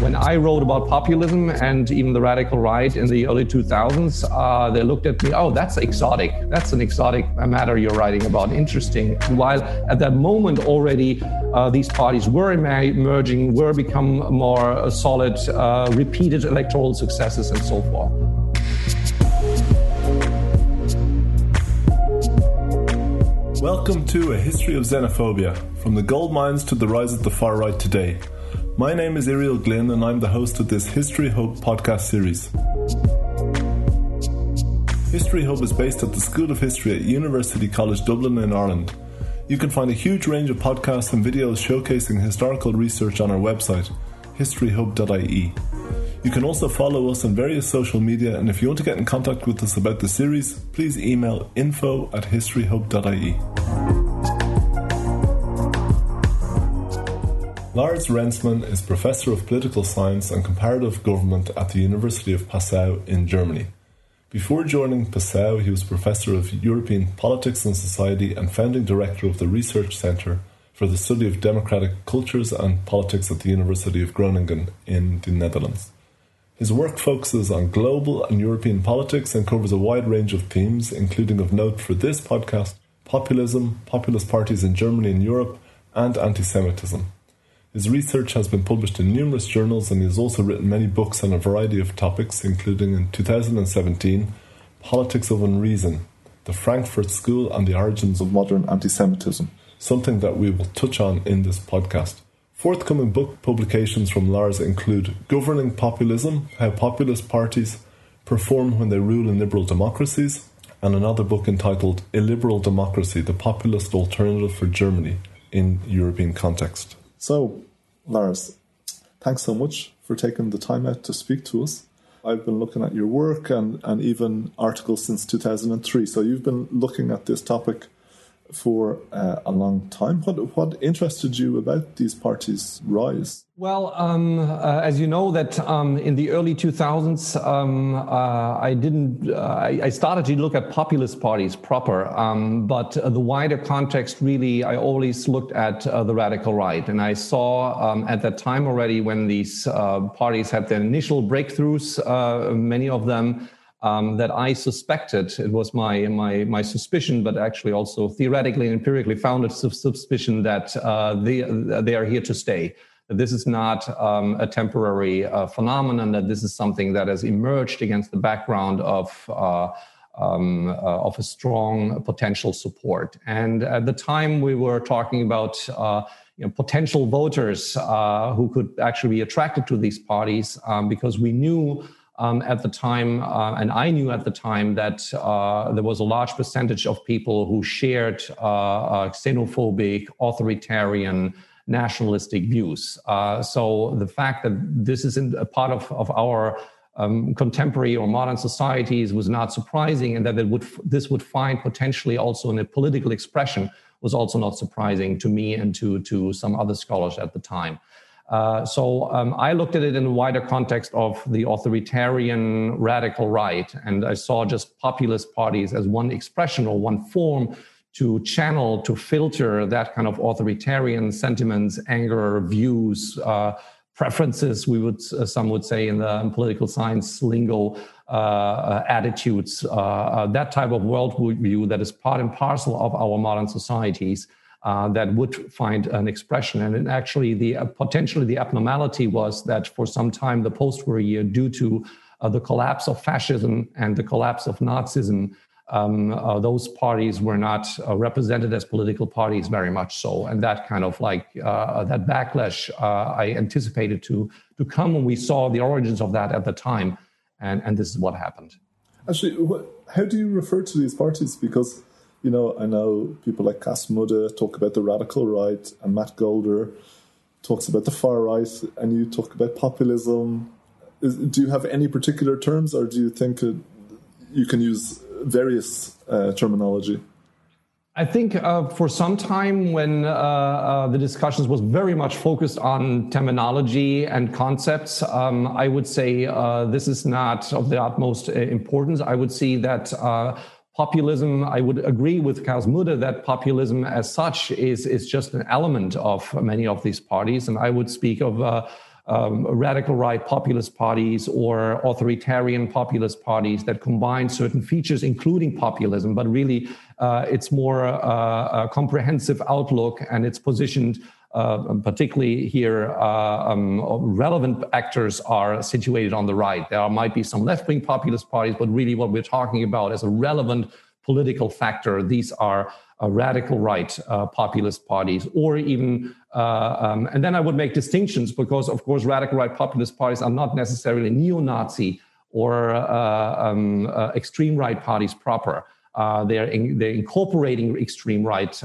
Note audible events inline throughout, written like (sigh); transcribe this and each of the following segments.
When I wrote about populism and even the radical right in the early 2000s, uh, they looked at me, oh, that's exotic. That's an exotic matter you're writing about. Interesting. While at that moment already, uh, these parties were emerging, were become more solid, uh, repeated electoral successes, and so forth. Welcome to A History of Xenophobia From the Gold Mines to the Rise of the Far Right Today. My name is Irial Glynn, and I'm the host of this History Hub podcast series. History Hub is based at the School of History at University College Dublin in Ireland. You can find a huge range of podcasts and videos showcasing historical research on our website, historyhub.ie. You can also follow us on various social media, and if you want to get in contact with us about the series, please email info at historyhub.ie. Lars Rensmann is Professor of Political Science and Comparative Government at the University of Passau in Germany. Before joining Passau, he was Professor of European Politics and Society and founding director of the Research Centre for the Study of Democratic Cultures and Politics at the University of Groningen in the Netherlands. His work focuses on global and European politics and covers a wide range of themes, including of note for this podcast populism, populist parties in Germany and Europe, and anti Semitism. His research has been published in numerous journals and he has also written many books on a variety of topics, including in 2017 Politics of Unreason, the Frankfurt School and the Origins of Modern Anti Semitism, something that we will touch on in this podcast. Forthcoming book publications from Lars include Governing Populism How Populist Parties Perform When They Rule in Liberal Democracies, and another book entitled Illiberal Democracy The Populist Alternative for Germany in European Context. So, Lars, thanks so much for taking the time out to speak to us. I've been looking at your work and, and even articles since 2003. So you've been looking at this topic for uh, a long time. What what interested you about these parties' rise? Well, um, uh, as you know, that um, in the early 2000s, um, uh, I didn't. Uh, I, I, started to look at populist parties proper, um, but the wider context, really, I always looked at uh, the radical right, and I saw um, at that time already when these uh, parties had their initial breakthroughs, many of them um, that I suspected. It was my my my suspicion, but actually also theoretically and empirically founded suspicion that uh, they they are here to stay. This is not um, a temporary uh, phenomenon. That this is something that has emerged against the background of. Uh, um, uh, of a strong potential support. And at the time, we were talking about uh, you know, potential voters uh, who could actually be attracted to these parties um, because we knew um, at the time, uh, and I knew at the time that uh, there was a large percentage of people who shared uh, uh xenophobic, authoritarian, nationalistic views. Uh, so the fact that this isn't a part of, of our um, contemporary or modern societies was not surprising, and that it would this would find potentially also in a political expression was also not surprising to me and to to some other scholars at the time. Uh, so um, I looked at it in a wider context of the authoritarian radical right, and I saw just populist parties as one expression or one form to channel, to filter that kind of authoritarian sentiments, anger, views, uh, preferences. We would uh, some would say in the political science lingo, uh, uh, attitudes, that type of worldview that is part and parcel of our modern societies uh, that would find an expression. And actually, the uh, potentially the abnormality was that for some time, the post-war year, due to uh, the collapse of fascism and the collapse of Nazism, um, uh, those parties were not uh, represented as political parties very much so, and that kind of like that backlash I anticipated to to come when we saw the origins of that at the time, and and this is what happened. Actually, what, how do you refer to these parties? Because you know, I know people like Cas Mudde talk about the radical right, and Matt Golder talks about the far right, and you talk about populism. Is, do you have any particular terms, or do you think you can use various uh, terminology? I think uh, for some time when uh, uh, the discussions was very much focused on terminology and concepts, um, I would say uh, this is not of the utmost uh, importance. I would see that populism, I would agree with Mudde that populism as such is, is just an element of many of these parties. And I would speak of uh, um, radical right populist parties or authoritarian populist parties that combine certain features, including populism, but really uh, it's more uh, a comprehensive outlook and it's positioned. Uh, particularly here, uh, um, relevant actors are situated on the right. There might be some left wing populist parties, but really what we're talking about is a relevant political factor. These are uh, radical right uh, populist parties, or even, uh, um, and then I would make distinctions because, of course, radical right populist parties are not necessarily neo Nazi or um, extreme right parties proper. Uh, they're, in, they're incorporating extreme right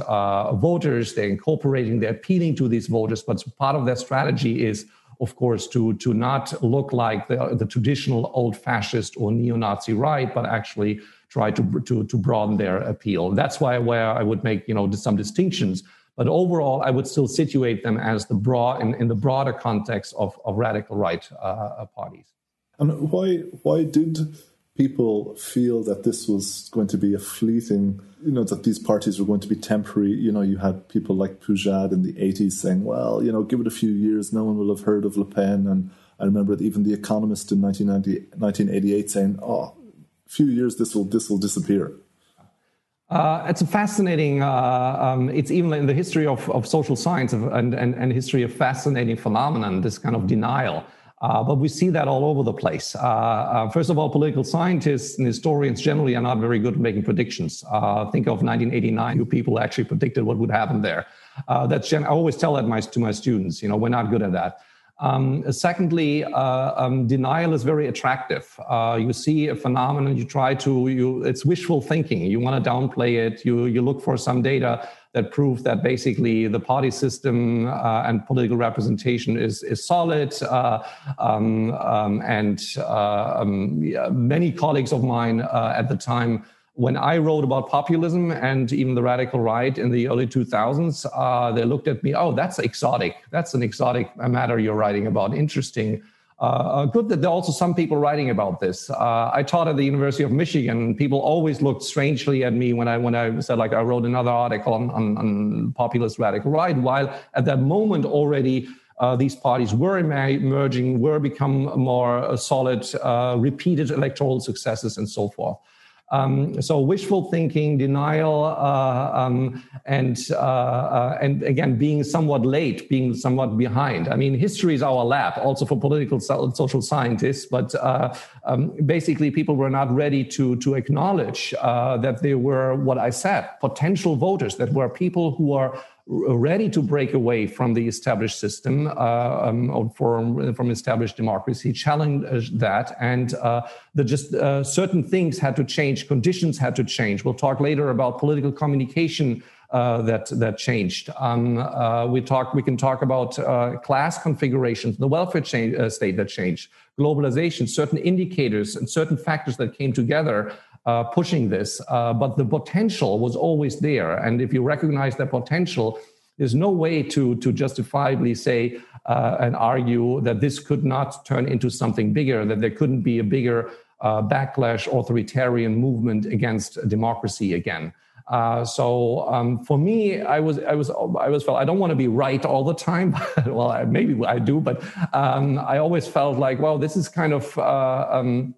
voters, they're incorporating, they're appealing to these voters, but part of their strategy is of course, to, to not look like the, the traditional old fascist or neo Nazi right, but actually try to, to, to broaden their appeal. That's why where I would make you know some distinctions. But overall, I would still situate them as the broad in, in the broader context of, of radical right uh, parties. And why why did people feel that this was going to be a fleeting, you know, that these parties were going to be temporary. You know, you had people like Poujade in the 80s saying, well, you know, give it a few years, no one will have heard of Le Pen. And I remember even The Economist in 1988 saying, oh, a few years this will this will disappear? Uh, it's a fascinating. Uh, um, it's even in the history of, of social science and, and, and history of fascinating phenomenon. This kind of denial. Uh, but we see that all over the place. Uh, uh, first of all, political scientists and historians generally are not very good at making predictions. Uh, think of 1989, who people actually predicted what would happen there. that's gen- I always tell that my, to my students. You know, we're not good at that. Um, secondly, uh, um, denial is very attractive. Uh, you see a phenomenon, you try to, you, it's wishful thinking. You want to downplay it. You, you look for some data that prove that basically the party system uh, and political representation is, is solid. Uh, um, um, and uh, um, many colleagues of mine uh, at the time when I wrote about populism and even the radical right in the early 2000s, uh, they looked at me, oh, that's exotic. That's an exotic matter you're writing about. Interesting. Uh, uh, good that there are also some people writing about this. Uh, I taught at the University of Michigan. People always looked strangely at me when I when I said like I wrote another article on, on, on populist radical right. While at that moment already uh, these parties were emerging, were become more uh, solid, uh, repeated electoral successes, and so forth. Um, so wishful thinking, denial, uh, um, and uh, uh, and again being somewhat late, being somewhat behind. I mean, history is our lab, also for political social scientists. But uh, um, basically, people were not ready to to acknowledge uh, that there were what I said, potential voters, that were people who are ready to break away from the established system uh, um, from, from established democracy, challenge that, and uh, the just uh, certain things had to change, conditions had to change. We'll talk later about political communication. Uh, that that changed. Um, uh, we talk. We can talk about uh, class configurations, the welfare state that changed, globalization, certain indicators and certain factors that came together uh, pushing this, uh, but the potential was always there. And if you recognize that potential, there's no way to, to justifiably say uh, and argue that this could not turn into something bigger, that there couldn't be a bigger uh, backlash authoritarian movement against democracy again. Uh, so um, for me, I was I was I was felt I don't want to be right all the time. (laughs) well, maybe I do, but um, I always felt like, well, this is kind of uh, um,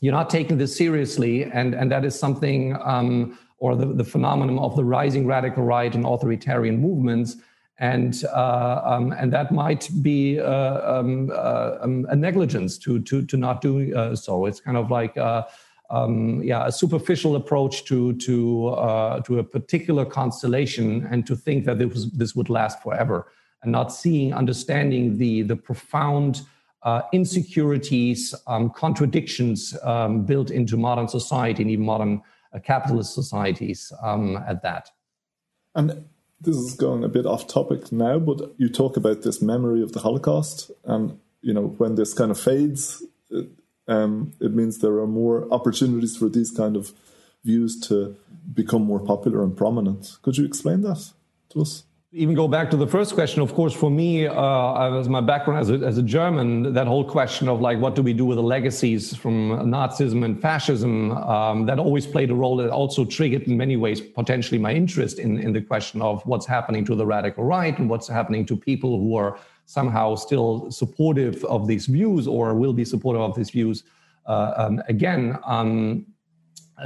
you're not taking this seriously, and and that is something, um, or the, the phenomenon of the rising radical right and authoritarian movements, and uh, um, and that might be uh, um, uh, um, a negligence to to to not do uh, so. It's kind of like. Uh, um, yeah, a superficial approach to to uh, to a particular constellation, and to think that this this would last forever, and not seeing, understanding the the profound uh, insecurities, um, contradictions um, built into modern society and even modern uh, capitalist societies um, at that. And this is going a bit off topic now, but you talk about this memory of the Holocaust, and you know when this kind of fades, it, um, it means there are more opportunities for these kind of views to become more popular and prominent. Could you explain that to us? Even go back to the first question of course for me uh, as my background as a, as a german that whole question of like what do we do with the legacies from nazism and fascism um, that always played a role that also triggered in many ways potentially my interest in, in the question of what's happening to the radical right and what's happening to people who are somehow still supportive of these views or will be supportive of these views. Uh, um, again, um,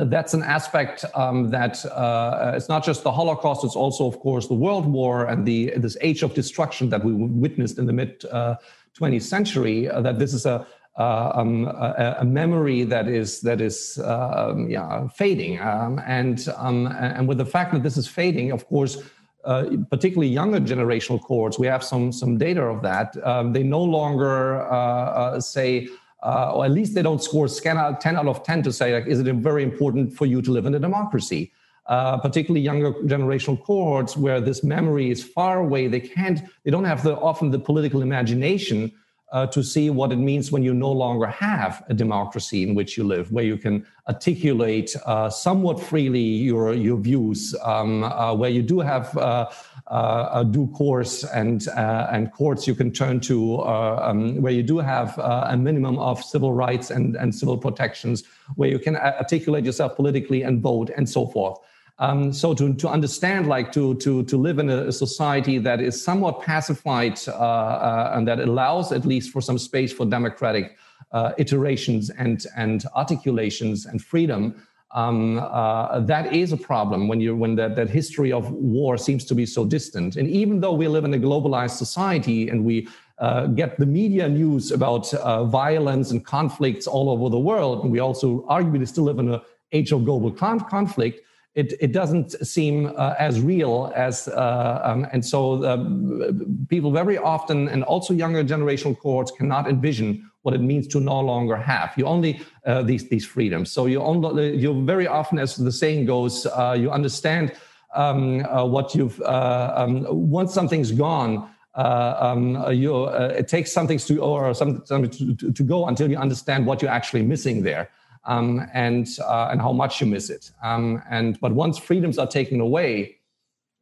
that's an aspect um, that uh, it's not just the Holocaust; it's also, of course, the World War and the this age of destruction that we witnessed in the mid uh, 20th century. Uh, that this is a, uh, um, a, a memory that is that is um, yeah fading, um, and um, and with the fact that this is fading, of course. Uh, particularly younger generational cohorts, we have some some data of that. They no longer uh, say uh, or at least they don't score 10 out of 10 to say, like, is it very important for you to live in a democracy? Uh, particularly younger generational cohorts where this memory is far away. They can't, they don't have the, often the political imagination uh, to see what it means when you no longer have a democracy in which you live, where you can articulate uh, somewhat freely your your views, um, uh, where you do have uh, uh, a due course and uh, and courts you can turn to, um, where you do have a minimum of civil rights and and civil protections, where you can articulate yourself politically and vote and so forth. Um, so to, to understand, like to, to, to live in a, society that is somewhat pacified uh, uh, and that allows at least for some space for democratic uh, iterations and, and articulations and freedom, um, uh, that is a problem when you when that, that history of war seems to be so distant. And even though we live in a globalized society and we uh, get the media news about uh, violence and conflicts all over the world, and we also arguably still live in an age of global conflict it, it doesn't seem uh, as real as uh, um, and so um, people very often and also younger generational cohorts cannot envision what it means to no longer have. You only uh, these these freedoms. So you only you very often as the saying goes uh, you understand um, uh, what you've uh, um, once something's gone um, you, it takes something to or something to, to, to go until you understand what you're actually missing there um, and uh, and how much you miss it. Um, and but once freedoms are taken away,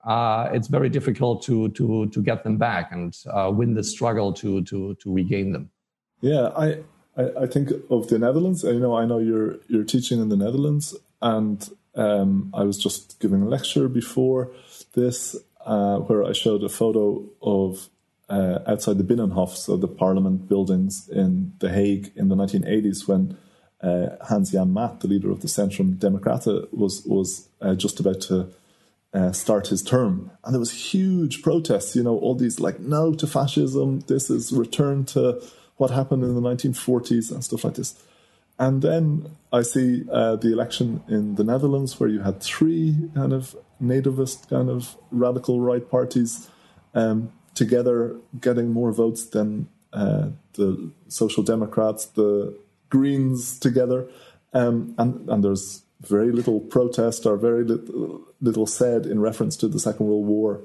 uh, it's very difficult to to to get them back and uh, win the struggle to to to regain them. Yeah, I, I, think of the Netherlands. You know, I know you're you're teaching in the Netherlands, and um, I was just giving a lecture before this uh, where I showed a photo of uh, outside the Binnenhof, so the Parliament buildings in The Hague in the 1980s when uh, Hans Janmaat, the leader of the Centrumdemocraten, was was uh, just about to uh, start his term, and there was huge protests. You know, all these like no to fascism. This is return to what happened in the 1940s and stuff like this. And then I see uh, the election in the Netherlands, where you had three kind of nativist, kind of radical right parties um, together, getting more votes than uh, the Social Democrats, the Greens together, um, and and there's very little protest or very little, little said in reference to the Second World War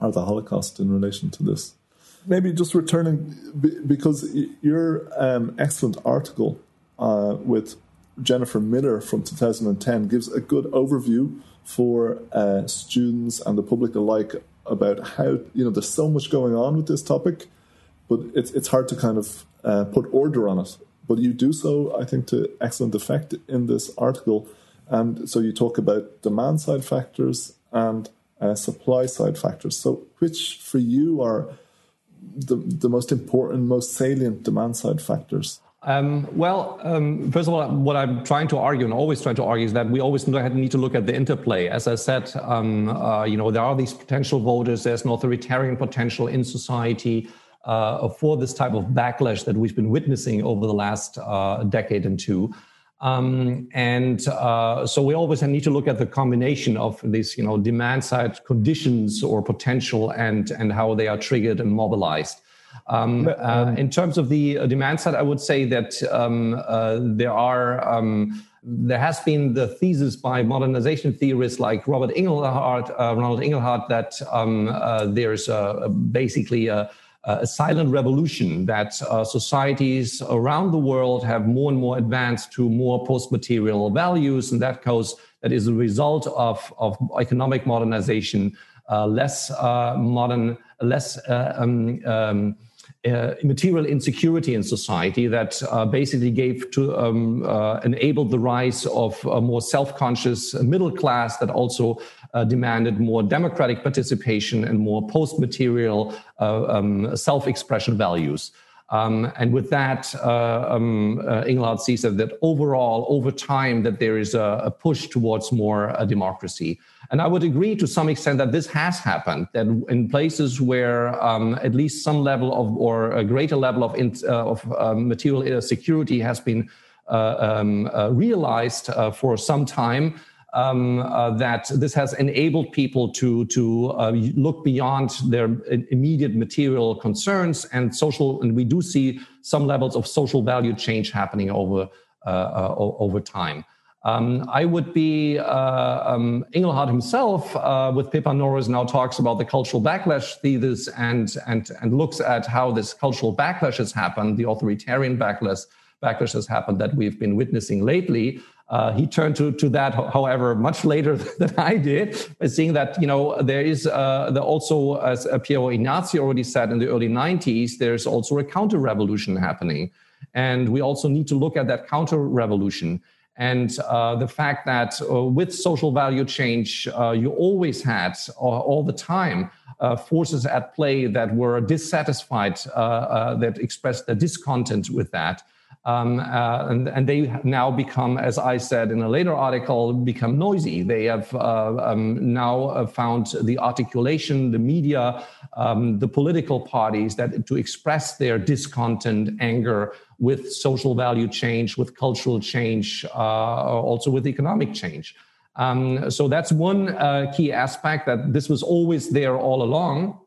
or the Holocaust in relation to this. Maybe just returning because your um, excellent article uh, with Jennifer Miller from 2010 gives a good overview for uh, students and the public alike about how you know there's so much going on with this topic, but it's it's hard to kind of uh, put order on it. But you do so, I think, to excellent effect in this article. And so you talk about demand side factors and uh, supply side factors. So, which for you are the, the most important, most salient demand side factors? Um, well, um, first of all, what I'm trying to argue and always trying to argue is that we always need to look at the interplay. As I said, um, uh, you know, there are these potential voters. There's an authoritarian potential in society uh, for this type of backlash that we've been witnessing over the last uh, decade and two. Um, and uh, so we always need to look at the combination of these, you know, demand side conditions or potential and and how they are triggered and mobilized. Um, uh, in terms of the uh, demand side, I would say that um, uh, there are um, there has been the thesis by modernization theorists like Robert Inglehart, Ronald Inglehart, that um, there's basically a a silent revolution that uh, societies around the world have more and more advanced to more post-material values, and that goes that is a result of, of economic modernization, uh, less uh, modern, less uh, um, um, uh, material insecurity in society that uh, basically gave to um, uh, enabled the rise of a more self-conscious middle class that also uh, demanded more democratic participation and more post-material uh, um, self-expression values. Um, and with that, uh, um, uh, sees that, that overall, over time, that there is a, a push towards more uh, democracy. And I would agree to some extent that this has happened, that in places where um, at least some level of, or a greater level of, in, uh, of uh, material security has been uh, um, realized for some time, um, uh, that this has enabled people to to uh, look beyond their immediate material concerns and social. And we do see some levels of social value change happening over uh, uh over time. Um, I would be uh, um, Inglehart himself uh, with Pippa Norris now talks about the cultural backlash thesis and and and looks at how this cultural backlash has happened, the authoritarian backlash backlash has happened that we've been witnessing lately. Uh, he turned to, to that, however, much later (laughs) than I did, seeing that, you know, there is uh, also, as Piero Ignazi already said in the early 90s, there's also a counter revolution happening. And we also need to look at that counter revolution. And uh, the fact that uh, with social value change, uh, you always had uh, all the time forces at play that were dissatisfied, that expressed their discontent with that. Um, uh, and, and, they now become, as I said in a later article, become noisy. They have uh, um, now uh, found the articulation, the media, um, the political parties that to express their discontent, anger with social value change, with cultural change, uh, also with economic change. Um, so that's one uh, key aspect that this was always there all along.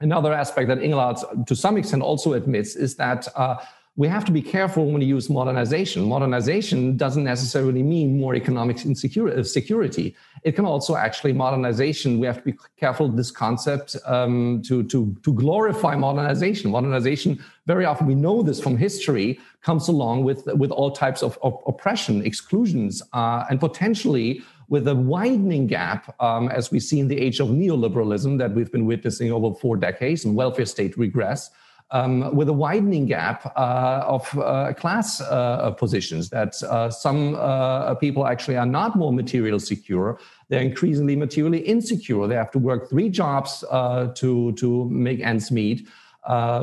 Another aspect that Inglehart, to some extent, also admits is that uh, we have to be careful when we use modernization. Modernization doesn't necessarily mean more economic insecurity. Uh, security. It can also actually modernization. We have to be careful this concept um, to, to, to glorify modernization. Modernization, very often we know this from history, comes along with, with all types of, of oppression, exclusions, uh, and potentially with a widening gap, um, as we see in the age of neoliberalism that we've been witnessing over four decades and welfare state regress um, with a widening gap uh, of uh, class uh, positions that uh, some uh, people actually are not more material secure. They're increasingly materially insecure. They have to work three jobs uh, to, to make ends meet.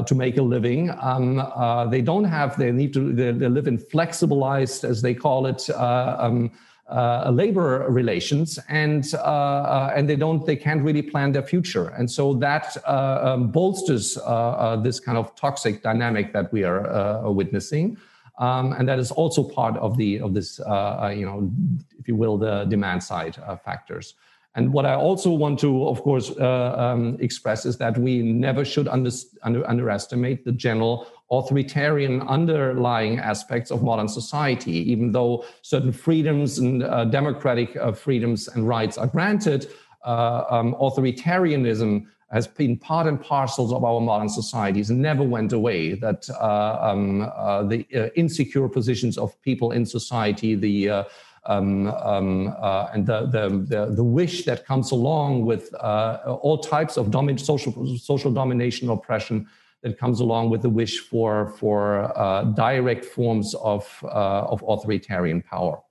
to make a living, um, they don't have. They need to. They, they, live in flexibilized, as they call it, um, uh, labor relations and uh, uh, and they don't they can't really plan their future. And so that uh, um, bolsters uh, uh, this kind of toxic dynamic that we are witnessing. Um, and that is also part of the of this you know if you will the demand side factors. And what I also want to, of course, um, express is that we never should under, under, underestimate the general authoritarian underlying aspects of modern society. Even though certain freedoms and uh, democratic uh, freedoms and rights are granted, uh, um, authoritarianism has been part and parcels of our modern societies and never went away. That uh, um, uh, the insecure positions of people in society, the um, um, uh, and the, the, the, wish that comes along with uh, all types of social, social domination, oppression, that comes along with the wish for, for uh, direct forms of, uh, of authoritarian power.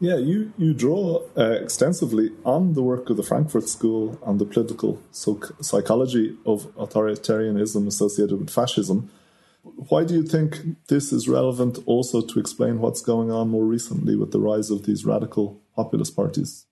Yeah, you, you draw uh, extensively on the work of the Frankfurt School on the political psychology of authoritarianism associated with fascism. Why do you think this is relevant also to explain what's going on more recently with the rise of these radical populist parties?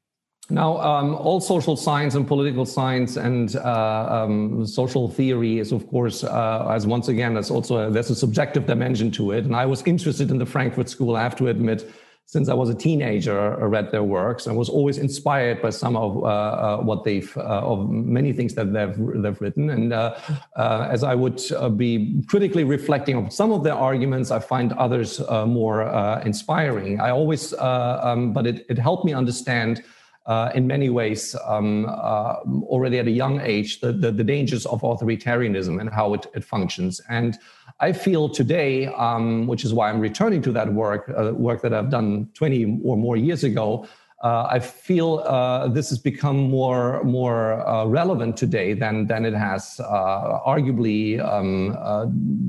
Now, um, all social science and political science and uh, um, social theory is, of course, uh, as once again, there's also a, there's a subjective dimension to it. And I was interested in the Frankfurt School. I have to admit, since I was a teenager, I read their works and was always inspired by some of uh, uh, what they've, uh, of many things that they've, they've written. And uh, uh, as I would uh, be critically reflecting on some of their arguments, I find others more inspiring. I always, um, but it, it helped me understand uh, in many ways um, uh, already at a young age the, the, the, dangers of authoritarianism and how it, it functions. And I feel today, um, which is why I'm returning to that work, uh, work that I've done 20 or more years ago, uh, I feel uh, this has become more more uh, relevant today than than it has arguably um,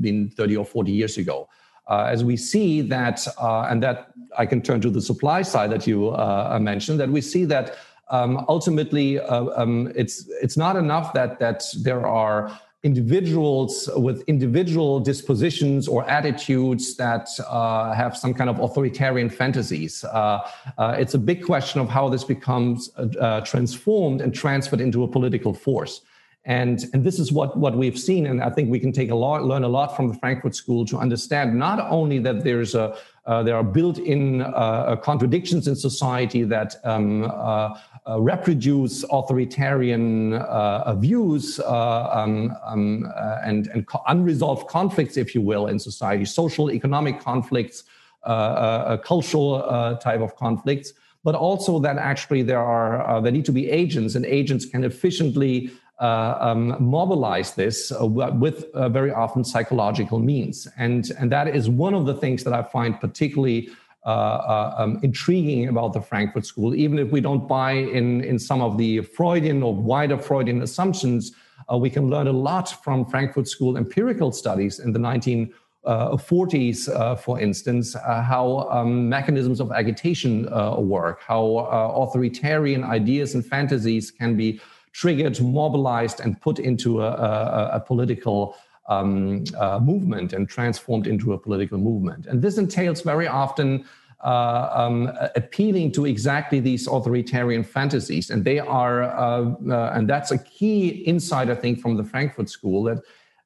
been 30 or 40 years ago. As we see that, and that I can turn to the supply side that you mentioned, that we see that um, ultimately um, it's it's not enough that that there are individuals with individual dispositions or attitudes that uh, have some kind of authoritarian fantasies. Uh, uh, it's a big question of how this becomes uh, uh, transformed and transferred into a political force. And, and this is what, what we've seen. And I think we can take a lot, learn a lot from the Frankfurt School to understand not only that there's a, uh, there are built-in uh, contradictions in society that um, uh, uh reproduce authoritarian uh, views uh, um, um, and, and co- unresolved conflicts, if you will, in society, social, economic conflicts, cultural type of conflicts, but also that actually there are there need to be agents, and agents can efficiently uh, um, mobilize this uh, with uh, very often psychological means. And, and that is one of the things that I find particularly uh, uh, um, intriguing about the Frankfurt School. Even if we don't buy in, in some of the Freudian or wider Freudian assumptions, uh, we can learn a lot from Frankfurt School empirical studies in the 1940s, for instance, how um, mechanisms of agitation work, how authoritarian ideas and fantasies can be triggered, mobilized, and put into a, a, a political um, uh, movement and transformed into a political movement. And this entails very often uh, um, appealing to exactly these authoritarian fantasies. And they are, uh, uh and that's a key insight, I think, from the Frankfurt School that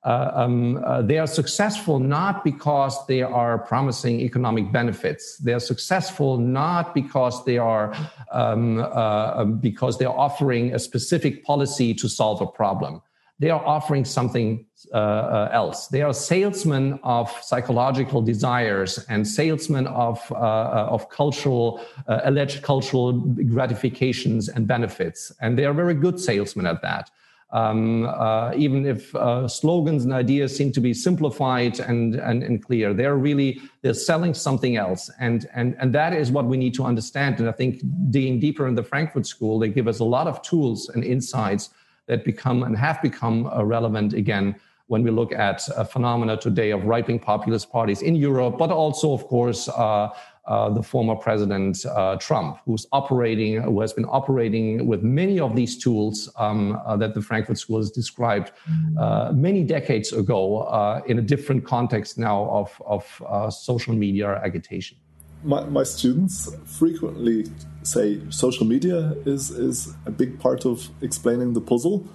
uh, um, uh, they are successful not because they are promising economic benefits. They are successful not because they are um, uh, um, because they are offering a specific policy to solve a problem. They are offering something uh, uh, else. They are salesmen of psychological desires and salesmen of of cultural alleged cultural gratifications and benefits, and they are very good salesmen at that. Um, uh, even if uh, slogans and ideas seem to be simplified and, and, and clear, they're really they're selling something else, and and and that is what we need to understand. And I think digging deeper in the Frankfurt School, they give us a lot of tools and insights that become and have become uh, relevant again when we look at phenomena today of right-wing populist parties in Europe, but also, of course, uh, uh, the former president uh, Trump, who's operating, who has been operating with many of these tools um, uh, that the Frankfurt School has described uh, many decades ago uh, in a different context now of, of social media agitation. My, my, students frequently say social media is, is a big part of explaining the puzzle.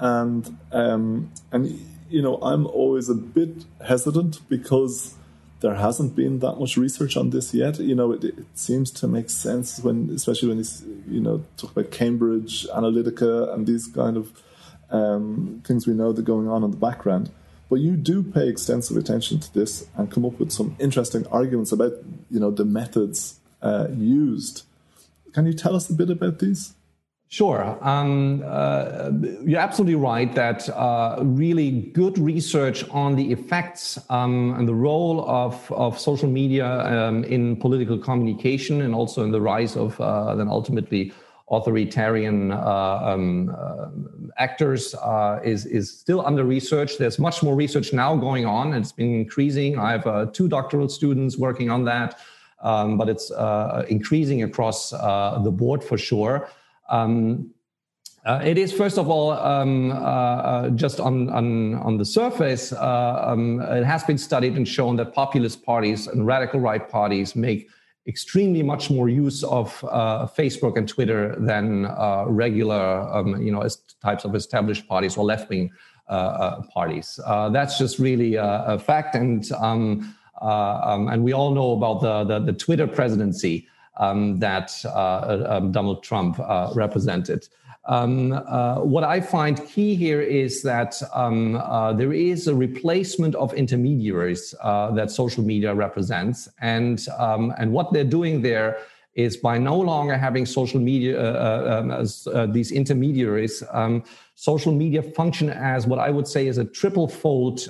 And, um, and, you know, I'm always a bit hesitant because there hasn't been that much research on this yet. You know, it, it seems to make sense when, especially when you know talk about Cambridge Analytica and these kind of um, things we know that are going on in the background. But you do pay extensive attention to this and come up with some interesting arguments about you know the methods uh, used. Can you tell us a bit about these? Sure. Um, uh, you're absolutely right that uh, really good research on the effects um, and the role of, of social media um, in political communication and also in the rise of uh, then ultimately authoritarian uh, um, uh, actors uh, is, is still under research. There's much more research now going on. It's been increasing. I have two doctoral students working on that, um, but it's increasing across the board for sure. Um, uh, it is first of all um, uh, uh, just on, on, on the surface. Uh, um, it has been studied and shown that populist parties and radical right parties make extremely much more use of uh, Facebook and Twitter than uh, regular, um, you know, types of established parties or left wing parties. that's just really a, a fact, and um, um, and we all know about the the, the Twitter presidency um, that uh, uh, um, Donald Trump uh, represented. Um, uh, what I find key here is that um, uh, there is a replacement of intermediaries uh, that social media represents, and um, and what they're doing there is by no longer having social media um, as these intermediaries. social media function as what I would say is a triple fold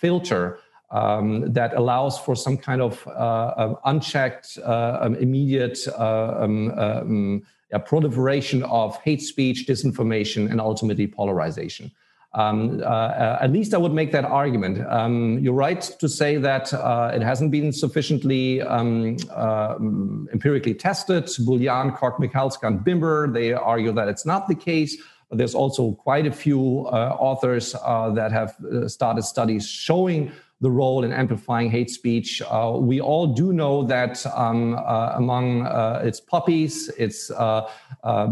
filter um, that allows for some kind of uh, unchecked, uh, um, immediate uh, um, um proliferation of hate speech, disinformation, and ultimately polarization. Um, uh, at least I would make that argument. Um, you're right to say that uh, it hasn't been sufficiently um, empirically tested. Boulianne, Koc, Michalska, and Bimber, they argue that it's not the case. There's also quite a few authors that have started studies showing the role in amplifying hate speech. Uh, we all do know that um, uh, among uh, its puppies, its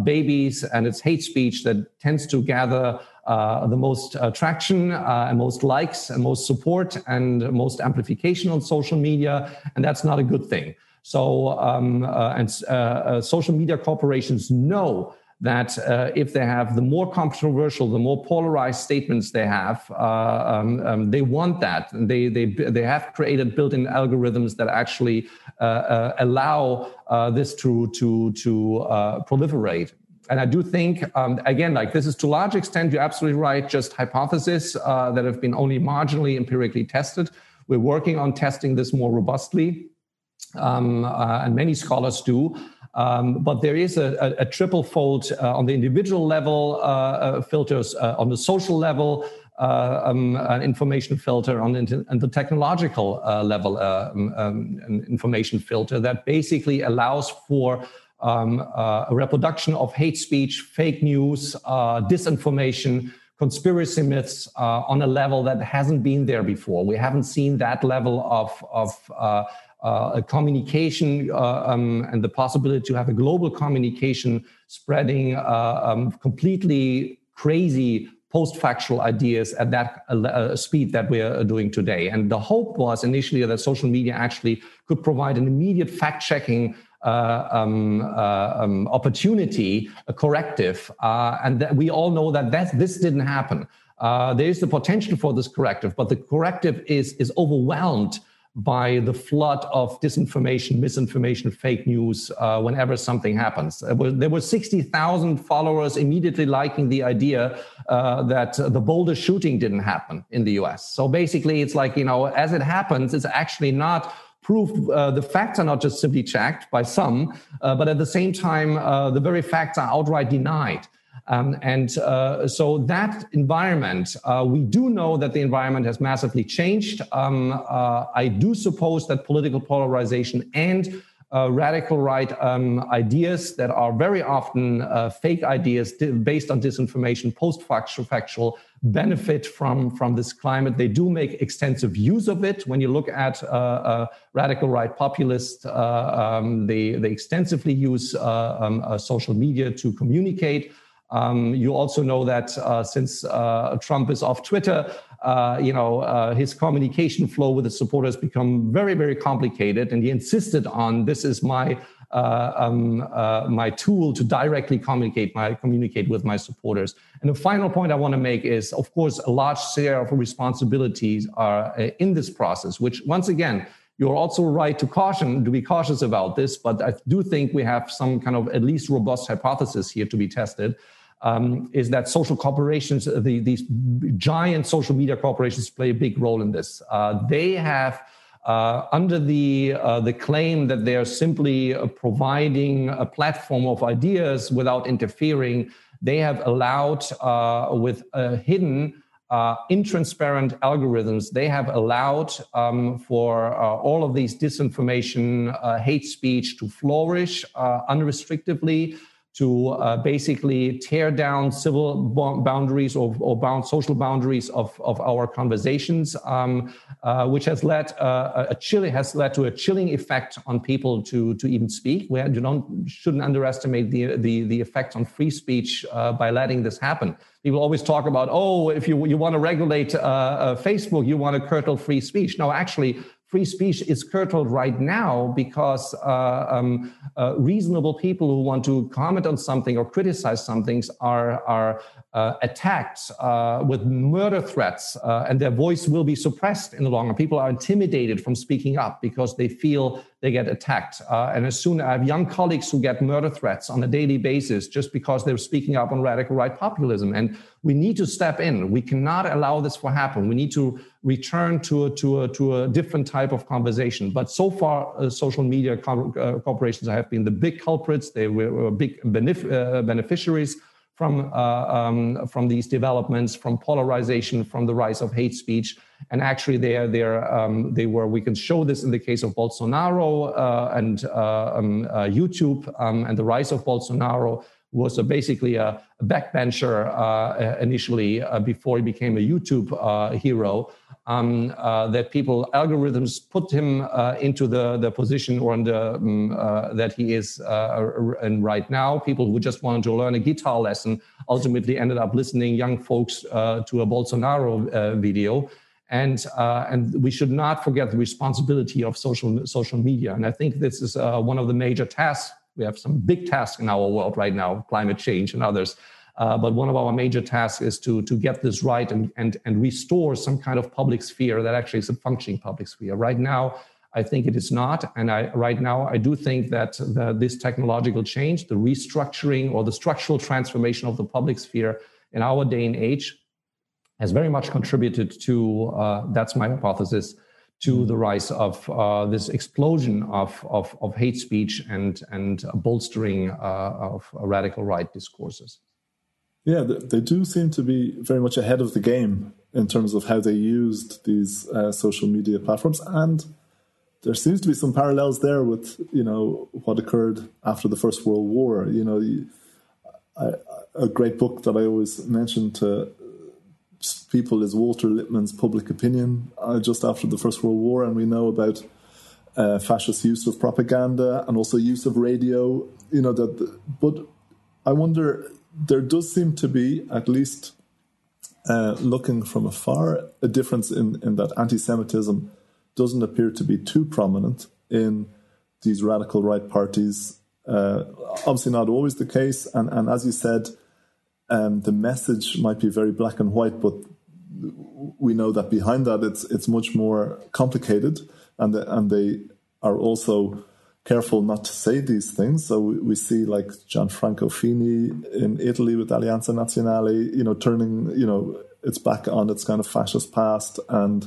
babies, and its hate speech that tends to gather uh, the most traction uh, and most likes and most support and most amplification on social media. And that's not a good thing. So, um, uh, and uh, social media corporations know that uh, if they have the more controversial, the more polarized statements they have, uh, um, um, they want that. They, they, they have created built-in algorithms that actually uh, allow this to, to, to proliferate and I do think, um, again, like this is to a large extent, you're absolutely right, just hypotheses uh, that have been only marginally empirically tested. We're working on testing this more robustly, um, uh, and many scholars do. Um, but there is a, a, a triple fold uh, on the individual level uh, uh, filters, uh, on the social level, um, an information filter on the, on the technological level, um, um, an information filter that basically allows for um, uh, a reproduction of hate speech, fake news, uh, disinformation, conspiracy myths uh, on a level that hasn't been there before. We haven't seen that level of, of uh, uh, communication uh, um, and the possibility to have a global communication spreading um, completely crazy post-factual ideas at that uh, speed that we're doing today. And the hope was initially that social media actually could provide an immediate fact-checking uh, um, uh, um, opportunity, a corrective, uh, and that we all know that that this didn't happen. there is the potential for this corrective, but the corrective is is overwhelmed by the flood of disinformation, misinformation, fake news uh, whenever something happens. There were 60,000 followers immediately liking the idea uh, that the Boulder shooting didn't happen in the US. So basically, it's like, you know, as it happens, it's actually not proof uh, the facts are not just simply checked by some, uh, but at the same time, uh, the very facts are outright denied. Um, and uh, so that environment, uh, we do know that the environment has massively changed. Um, uh, I do suppose that political polarization and uh, radical right um, ideas that are very often uh, fake ideas based on disinformation, post factual, benefit from, from this climate. They do make extensive use of it. When you look at uh, radical right populists, um, they, they extensively use um, social media to communicate. Um, you also know that uh, since uh, Trump is off Twitter, uh, you know uh, his communication flow with his supporters become very, very complicated, and he insisted on this is my uh, um, uh, my tool to directly communicate my communicate with my supporters. And the final point I want to make is, of course, a large share of responsibilities are in this process, which once again you're also right to caution, to be cautious about this, but I do think we have some kind of at least robust hypothesis here to be tested. Um, is that social corporations, the, these giant social media corporations, play a big role in this. Uh, they have, uh, under the uh, the claim that they are simply uh, providing a platform of ideas without interfering, they have allowed uh, with a hidden uh, intransparent algorithms, they have allowed um, for uh, all of these disinformation, uh, hate speech to flourish uh, unrestrictedly to uh, basically tear down civil boundaries or, or bound social boundaries of, of our conversations, um, uh, which has led uh, a chill has led to a chilling effect on people to to even speak. We don't shouldn't underestimate the the the effect on free speech uh, by letting this happen. People always talk about, oh, if you you want to regulate uh, uh, Facebook, you want to curtail free speech. No, actually, free speech is curtailed right now because uh, um, uh, reasonable people who want to comment on something or criticize something are, are uh, attacked uh, with murder threats uh, and their voice will be suppressed in the long run. People are intimidated from speaking up because they feel they get attacked. Uh, and as soon I have young colleagues who get murder threats on a daily basis just because they're speaking up on radical right populism. And we need to step in. We cannot allow this to happen. We need to return to a, to a, to a different type of conversation. But so far, uh, social media co- uh, corporations have been the big culprits. They were, were big benef- uh, beneficiaries from uh, um, from these developments, from polarization, from the rise of hate speech, and actually they are, they um, they were. We can show this in the case of Bolsonaro uh, and uh, um, uh, YouTube um, and the rise of Bolsonaro was basically a, backbencher uh, initially uh, before he became a YouTube hero um, uh, that people algorithms put him uh, into the the position or the um, uh, that he is in uh, right now. People who just wanted to learn a guitar lesson ultimately ended up listening young folks uh, to a Bolsonaro uh, video. And and we should not forget the responsibility of social social media. And I think this is one of the major tasks. We have some big tasks in our world right now, climate change and others. Uh, but one of our major tasks is to, to get this right and, and, and restore some kind of public sphere that actually is a functioning public sphere. Right now, I think it is not. And I, right now, I do think that the, this technological change, the restructuring or the structural transformation of the public sphere in our day and age has very much contributed to, uh, that's my hypothesis, to the rise of uh, this explosion of, of, of, hate speech and, and bolstering uh, of radical right discourses. Yeah, they do seem to be very much ahead of the game in terms of how they used these uh, social media platforms, and there seems to be some parallels there with you know what occurred after the First World War. You know, I, a great book that I always mention to people is Walter Lippmann's Public Opinion uh, just after the First World War, and we know about uh, fascist use of propaganda and also use of radio. You know that, but I wonder there does seem to be, at least uh, looking from afar, a difference in, in that anti Semitism doesn't appear to be too prominent in these radical right parties. Uh, obviously, not always the case. And, and as you said, um, the message might be very black and white, but we know that behind that it's it's much more complicated, and the, and they are also careful not to say these things. So we, we see like Gianfranco Fini in Italy with Alleanza Nazionale, you know, turning, you know, its back on its kind of fascist past. And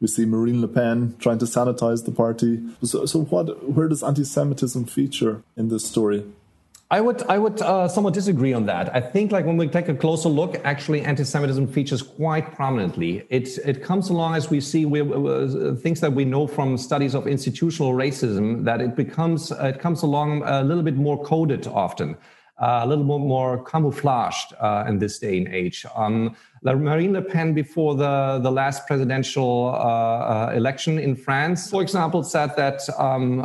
we see Marine Le Pen trying to sanitize the party. So, so what, where does anti-Semitism feature in this story? I would I would uh, somewhat disagree on that. I think like when we take a closer look, actually anti-Semitism features quite prominently. It it comes along as we see we, uh, things that we know from studies of institutional racism that it becomes uh, it comes along a little bit more coded often. Uh, a little bit more camouflaged uh, in this day and age. Um, Marine Le Pen, before the, the last presidential uh, election in France, for example, said that um,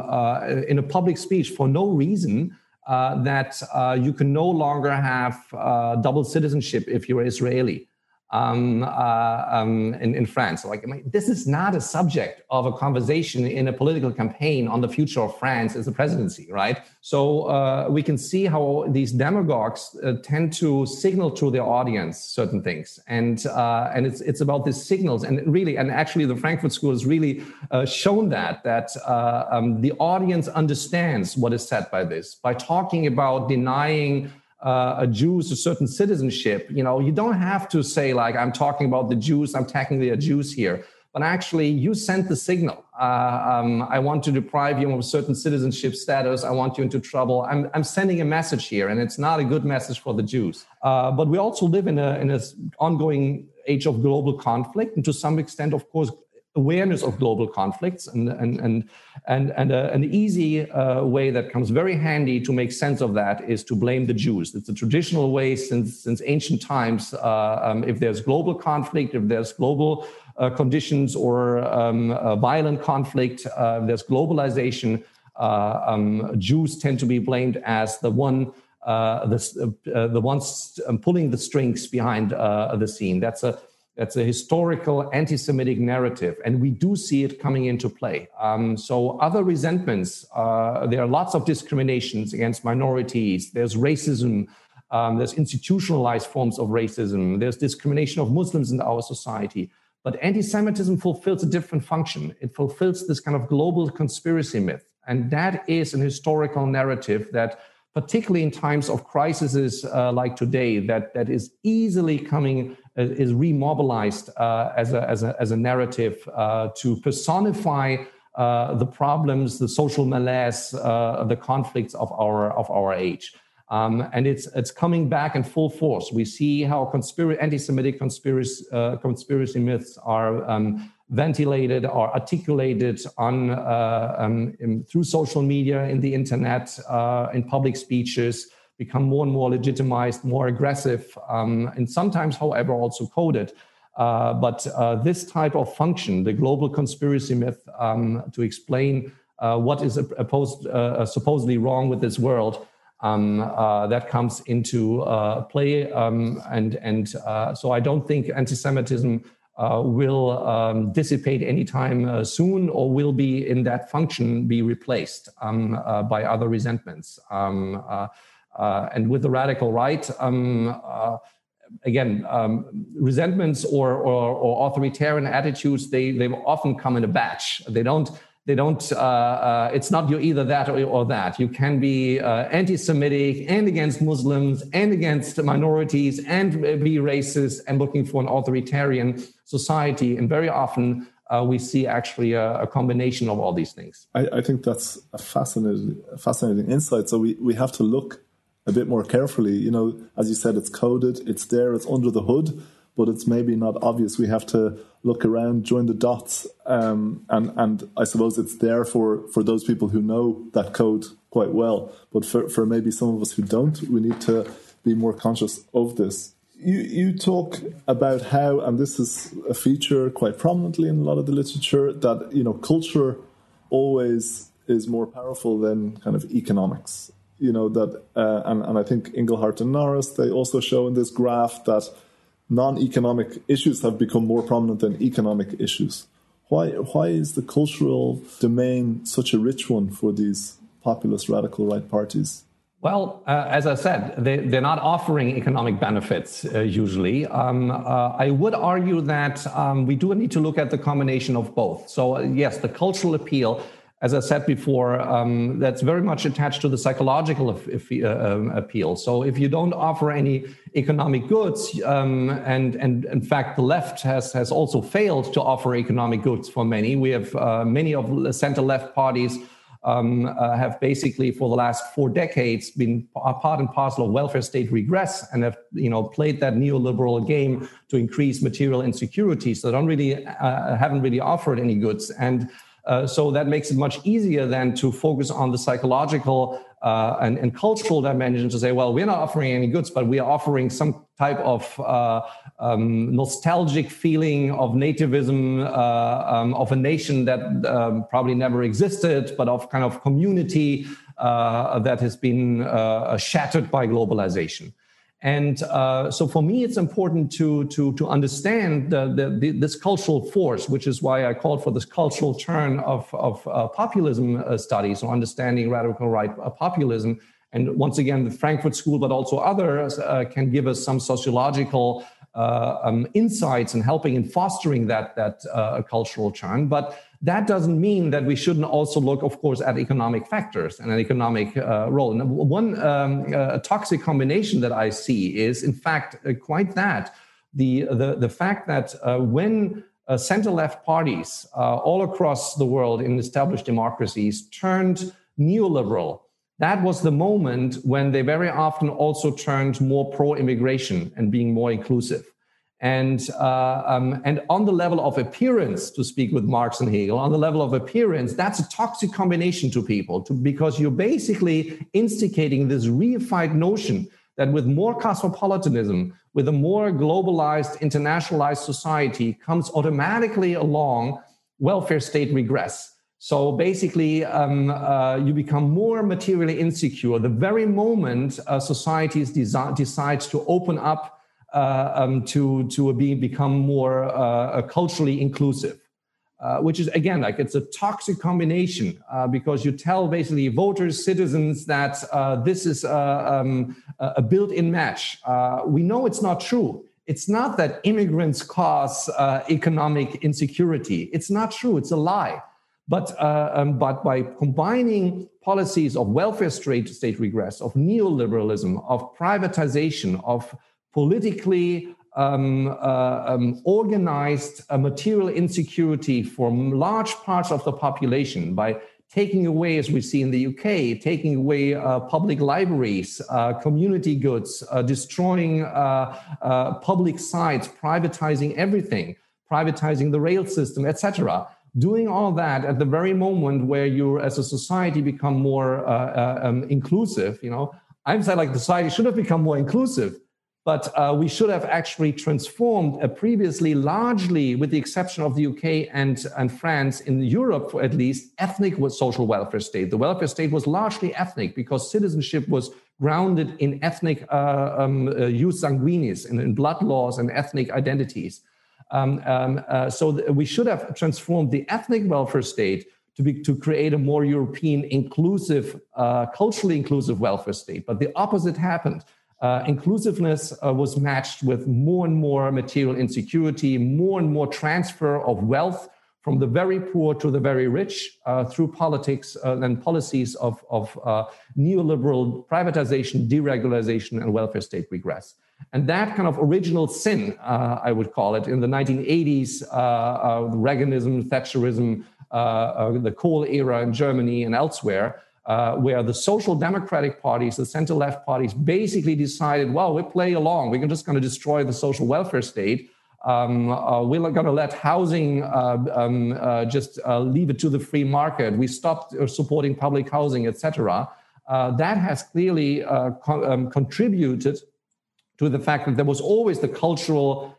in a public speech for no reason, that uh, you can no longer have uh, double citizenship if you're Israeli um, uh, um, in, in, France. Like, this is not a subject of a conversation in a political campaign on the future of France as a presidency, right? So uh, we can see how these demagogues uh, tend to signal to their audience certain things, and uh, and it's it's about these signals, and really, and actually, the Frankfurt School has really uh, shown that that uh, um, the audience understands what is said by this by talking about denying uh, a Jews a certain citizenship, you know, you don't have to say like I'm talking about the Jews, I'm technically a Jews here, but actually you sent the signal. Uh, um, I want to deprive you of a certain citizenship status. I want you into trouble. I'm, I'm sending a message here, and it's not a good message for the Jews. Uh, but we also live in a in an ongoing age of global conflict, and to some extent, of course, awareness of global conflicts and and and and, and uh, an easy uh, way that comes very handy to make sense of that is to blame the Jews. It's a traditional way since since ancient times. Uh, um, if there's global conflict, if there's global uh, conditions or um, violent conflict, uh, there's globalization. Um, Jews tend to be blamed as the one. the, the ones pulling the strings behind the scene. That's a that's a historical anti Semitic narrative, and we do see it coming into play. Um, so, other resentments, uh, there are lots of discriminations against minorities, there's racism, um, there's institutionalized forms of racism, there's discrimination of Muslims in our society. But anti Semitism fulfills a different function. It fulfills this kind of global conspiracy myth. And that is an historical narrative that, particularly in times of crises uh, like today, that, that is easily coming, is remobilized uh, as, a, as, a, as a narrative uh, to personify uh, the problems, the social malaise, uh, the conflicts of our, of our age. Um, and it's it's coming back in full force. We see how conspiracy, anti-Semitic conspiracy uh, conspiracy myths are um, ventilated or articulated on uh, um, in, through social media, in the internet, uh, in public speeches, become more and more legitimized, more aggressive, um, and sometimes, however, also coded. Uh, but uh, this type of function, the global conspiracy myth, um, to explain uh, what is opposed, supposedly wrong with this world um, uh, that comes into uh, play. Um, and and uh, so I don't think anti-Semitism uh, will um, dissipate anytime uh, soon or will be in that function be replaced um, uh, by other resentments. Um, and with the radical right, um, again, resentments or, or, or, authoritarian attitudes, they, they often come in a batch. They don't they don't uh, uh, it's not you either that or, or that. You can be uh, anti-semitic and against muslims and against minorities and be racist and looking for an authoritarian society. And very often uh, we see actually a, a, combination of all these things. I, I, think that's a fascinating fascinating insight. So we, we have to look a bit more carefully you know as you said it's coded it's there it's under the hood but it's maybe not obvious. We have to look around, join the dots, um, and and I suppose it's there for for those people who know that code quite well. But for for maybe some of us who don't, we need to be more conscious of this. You you talk about how, and this is a feature quite prominently in a lot of the literature that you know culture always is more powerful than kind of economics. You know that, uh, and and I think Inglehart and Norris they also show in this graph that non-economic issues have become more prominent than economic issues. Why, why is the cultural domain such a rich one for these populist radical right parties? Well, uh, as I said, they, are not offering economic benefits uh, usually. Um, uh, I would argue that um, we do need to look at the combination of both. So, uh, yes, the cultural appeal as I said before, um, that's very much attached to the psychological uh, um, appeal. So if you don't offer any economic goods, um, and and in fact the left has has also failed to offer economic goods for many. We have uh, many of the center left parties. Um, uh, have basically for the last four decades been a part and parcel of welfare state regress and have you know played that neoliberal game to increase material insecurity. So they don't really uh, haven't really offered any goods and uh, so that makes it much easier then to focus on the psychological uh, and, and, cultural dimension to say, well, we're not offering any goods, but we are offering some type of uh, um, nostalgic feeling of nativism uh, um, of a nation that um, probably never existed, but of kind of community uh, that has been shattered by globalization. And uh, so for me, it's important to, to, to understand the, the, the, this cultural force, which is why I called for this cultural turn of, of uh, populism uh, studies, or understanding radical right uh, populism. And once again, the Frankfurt School, but also others, uh, can give us some sociological um, insights and helping in fostering that, that cultural turn. But that doesn't mean that we shouldn't also look, of course, at economic factors and an economic uh, role. And one um, uh, toxic combination that I see is, in fact, uh, quite that the, the, the fact that uh, when uh, center left parties uh, all across the world in established democracies turned neoliberal, that was the moment when they very often also turned more pro immigration and being more inclusive. And, uh, um, and on the level of appearance, to speak with Marx and Hegel, on the level of appearance, that's a toxic combination to people to, because you're basically instigating this reified notion that with more cosmopolitanism, with a more globalized, internationalized society, comes automatically along welfare state regress. So basically, um, uh, you become more materially insecure the very moment uh, societies desi- decides to open up uh, um, to to be, become more uh, culturally inclusive. Uh, which is again like it's a toxic combination uh, because you tell basically voters, citizens that uh, this is um, a built-in match. Uh, we know it's not true. It's not that immigrants cause economic insecurity. It's not true. It's a lie. But, uh, um, but by combining policies of welfare state, state regress, of neoliberalism, of privatization, of politically um, uh, um, organized uh, material insecurity for large parts of the population by taking away, as we see in the UK, taking away uh, public libraries, uh, community goods, uh, destroying uh, uh, public sites, privatizing everything, privatizing the rail system, etc. Doing all that at the very moment where you, as a society, become more uh, um, inclusive. You know, I'm saying like society should have become more inclusive but uh, we should have actually transformed a previously largely, with the exception of the UK and, and France, in Europe at least, ethnic social welfare state. The welfare state was largely ethnic because citizenship was grounded in ethnic uh, um, uh, sanguinis, in, in, blood laws and ethnic identities. Um, um, uh, so th- we should have transformed the ethnic welfare state to, be, to create a more European inclusive, uh, culturally inclusive welfare state. But the opposite happened uh, inclusiveness uh, was matched with more and more material insecurity, more and more transfer of wealth from the very poor to the very rich uh, through politics uh, and policies of, of neoliberal privatization, deregulation, and welfare state regress. And that kind of original sin, uh, I would call it, in the 1980s, Reaganism, Thatcherism, the Kohl era in Germany and elsewhere, uh, where the social democratic parties, the center left parties, basically decided, well, we play along. We're just going to destroy the social welfare state. Um, uh, we're going to let housing uh, um, uh, just uh, leave it to the free market. We stopped uh, supporting public housing, etc. that has clearly um, contributed to the fact that there was always the cultural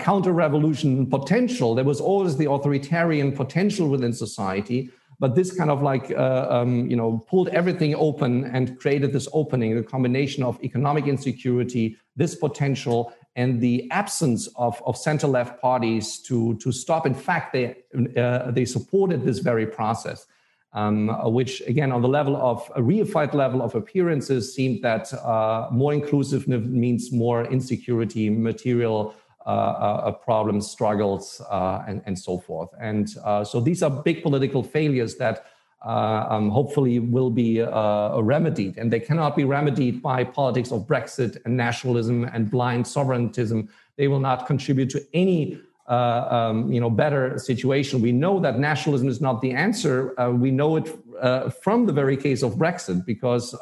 counter revolution potential. There was always the authoritarian potential within society but this kind of like, uh, um, you know, pulled everything open and created this opening, the combination of economic insecurity, this potential, and the absence of, of center-left parties to, to stop. In fact, they, uh, they supported this very process. Um, which again on the level of a reified level of appearances seemed that uh, more inclusiveness means more insecurity material uh, uh, problems, struggles, uh, and, and so forth. And so these are big political failures that um, hopefully will be remedied. And they cannot be remedied by politics of Brexit and nationalism and blind sovereigntism. They will not contribute to any uh, um, you know, better situation. We know that nationalism is not the answer. Uh, we know it uh, from the very case of Brexit because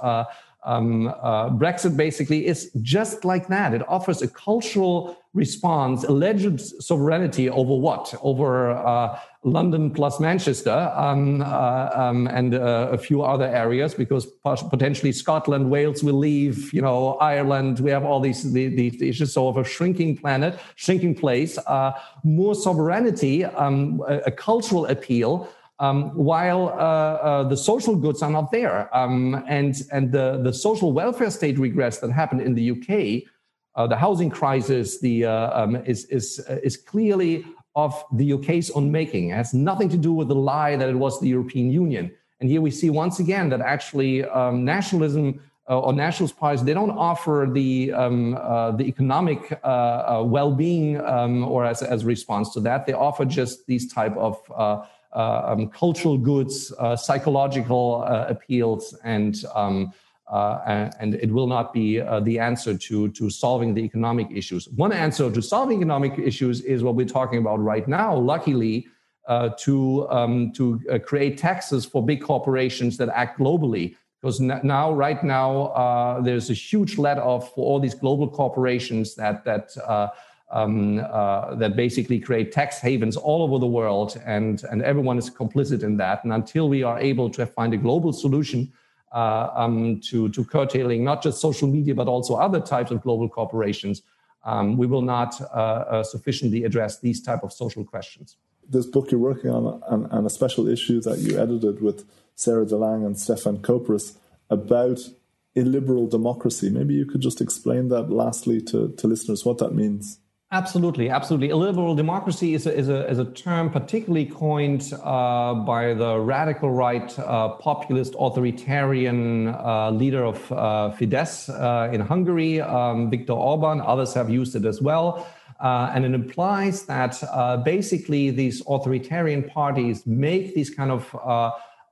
um, uh, Brexit basically is just like that. It offers a cultural response, alleged sovereignty over what? Over uh, London plus Manchester um, uh, um, and uh, a few other areas, because potentially Scotland, Wales will leave. You know, Ireland. We have all these the, the issues. So of a shrinking planet, shrinking place, uh, more sovereignty, um, a, a cultural appeal um, while uh, uh, the social goods are not there. Um, and and the, the social welfare state regress that happened in the UK, uh, the housing crisis, the, um, is, is, is clearly of the UK's own making. It has nothing to do with the lie that it was the European Union. And here we see once again that actually um, nationalism uh, or nationalist parties they don't offer the um, uh, the economic uh, uh well-being um, or as as a response to that they offer just these type of uh, um, cultural goods, uh, psychological uh, appeals, and um, and it will not be the answer to to solving the economic issues. One answer to solving economic issues is what we're talking about right now. Luckily. Uh, to um, to uh, create taxes for big corporations that act globally. Because now, right now, uh, there's a huge let off for all these global corporations that that um, uh, that basically create tax havens all over the world, and, and everyone is complicit in that. And until we are able to find a global solution uh, um, to, to curtailing not just social media, but also other types of global corporations, um, we will not uh, uh sufficiently address these type of social questions. This book you're working on, and, and a special issue that you edited with Sarah de Lange and Stefan Couperus about illiberal democracy. Maybe you could just explain that lastly to, to listeners what that means. Absolutely, absolutely. Illiberal democracy is a, is a, is a term particularly coined uh, by the radical right uh, populist authoritarian uh, leader of uh, Fidesz uh, in Hungary, um, Viktor Orban. Others have used it as well. Uh, and it implies that basically these authoritarian parties make these kind of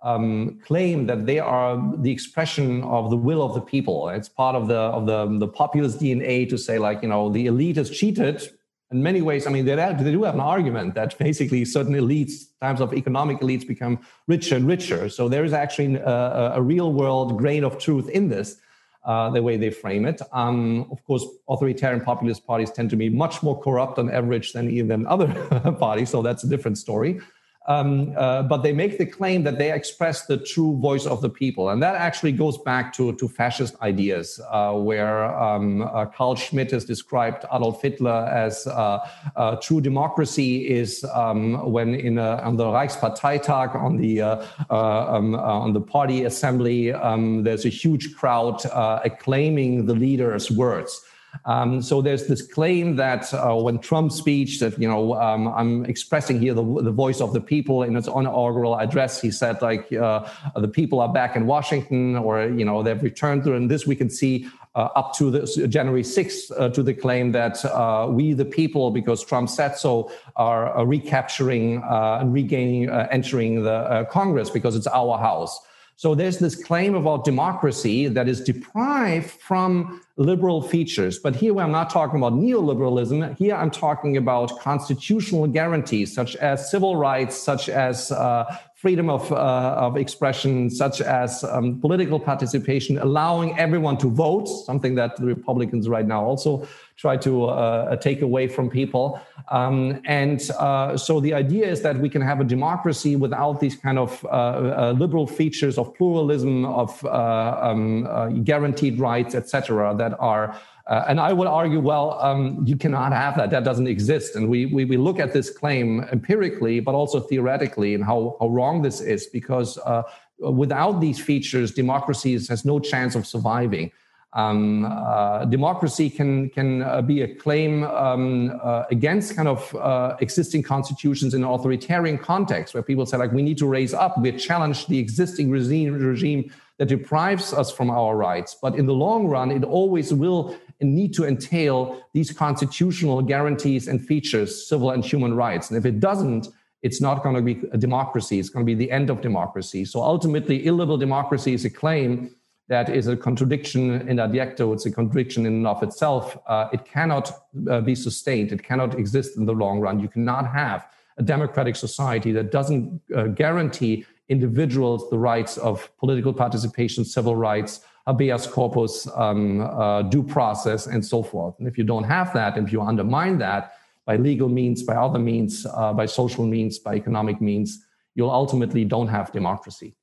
um, claim that they are the expression of the will of the people. It's part of the of the the populist DNA to say like you know the elite has cheated. In many ways, I mean they, they do have an argument that basically certain elites, times of economic elites, become richer and richer. So there is actually a, a real world grain of truth in this. Uh, the way they frame it. Um, of course, authoritarian populist parties tend to be much more corrupt on average than even other (laughs) parties, so that's a different story. Um, uh, but they make the claim that they express the true voice of the people. And that actually goes back to, to fascist ideas, uh, where um, uh, has described Adolf Hitler as uh, uh, true democracy is um, when in a, on the Reichsparteitag, on the, uh, um, on the party assembly, um, there's a huge crowd acclaiming the leader's words. Um, so there's this claim that uh, when Trump speech that you know um, I'm expressing here the, the, voice of the people in his inaugural address, he said like uh, the people are back in Washington, or you know they've returned. And this we can see uh, up to the, January 6th uh, to the claim that uh, we, the people, because Trump said so, are recapturing and regaining, entering the Congress because it's our house. So there's this claim about democracy that is deprived from liberal features. But here I'm not talking about neoliberalism. Here I'm talking about constitutional guarantees, such as civil rights, such as uh, freedom of, uh, of expression, such as um, political participation, allowing everyone to vote, something that the Republicans right now also try to uh, take away from people. Um, and uh, so the idea is that we can have a democracy without these kind of uh, uh, liberal features of pluralism, of uh, um, guaranteed rights, etc., that are uh, and I would argue, well, um, you cannot have that. That doesn't exist. And we, we, we, look at this claim empirically, but also theoretically, and how, how wrong this is, because uh, without these features, democracy has no chance of surviving. Um, uh, democracy can can uh, be a claim um, uh, against kind of uh, existing constitutions in an authoritarian context, where people say like we need to raise up, we challenge the existing regime regime that deprives us from our rights. But in the long run, it always will need to entail these constitutional guarantees and features, civil and human rights. And if it doesn't, it's not going to be a democracy. It's going to be the end of democracy. So ultimately, illiberal democracy is a claim that is a contradiction in adjecto. It's a contradiction in and of itself. Uh, it cannot uh, be sustained. It cannot exist in the long run. You cannot have a democratic society that doesn't uh, guarantee individuals the rights of political participation, civil rights, habeas corpus, um, uh, due process, and so forth. And if you don't have that, if you undermine that by legal means, by other means, uh, by social means, by economic means, you'll ultimately don't have democracy.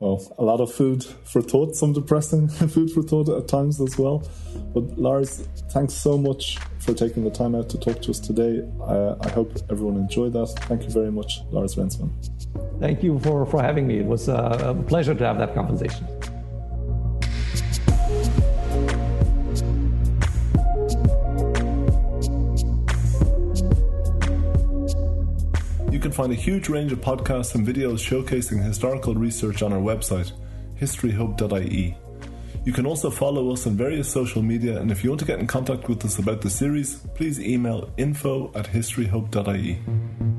Well, a lot of food for thought, some depressing (laughs) food for thought at times as well. But Lars, thanks so much for taking the time out to talk to us today. I, I hope everyone enjoyed that. Thank you very much, Lars Rensmann. Thank you for, for having me. It was a pleasure to have that conversation. Can find a huge range of podcasts and videos showcasing historical research on our website, historyhub.ie. You can also follow us on various social media, and if you want to get in contact with us about the series, please email info at historyhub.ie.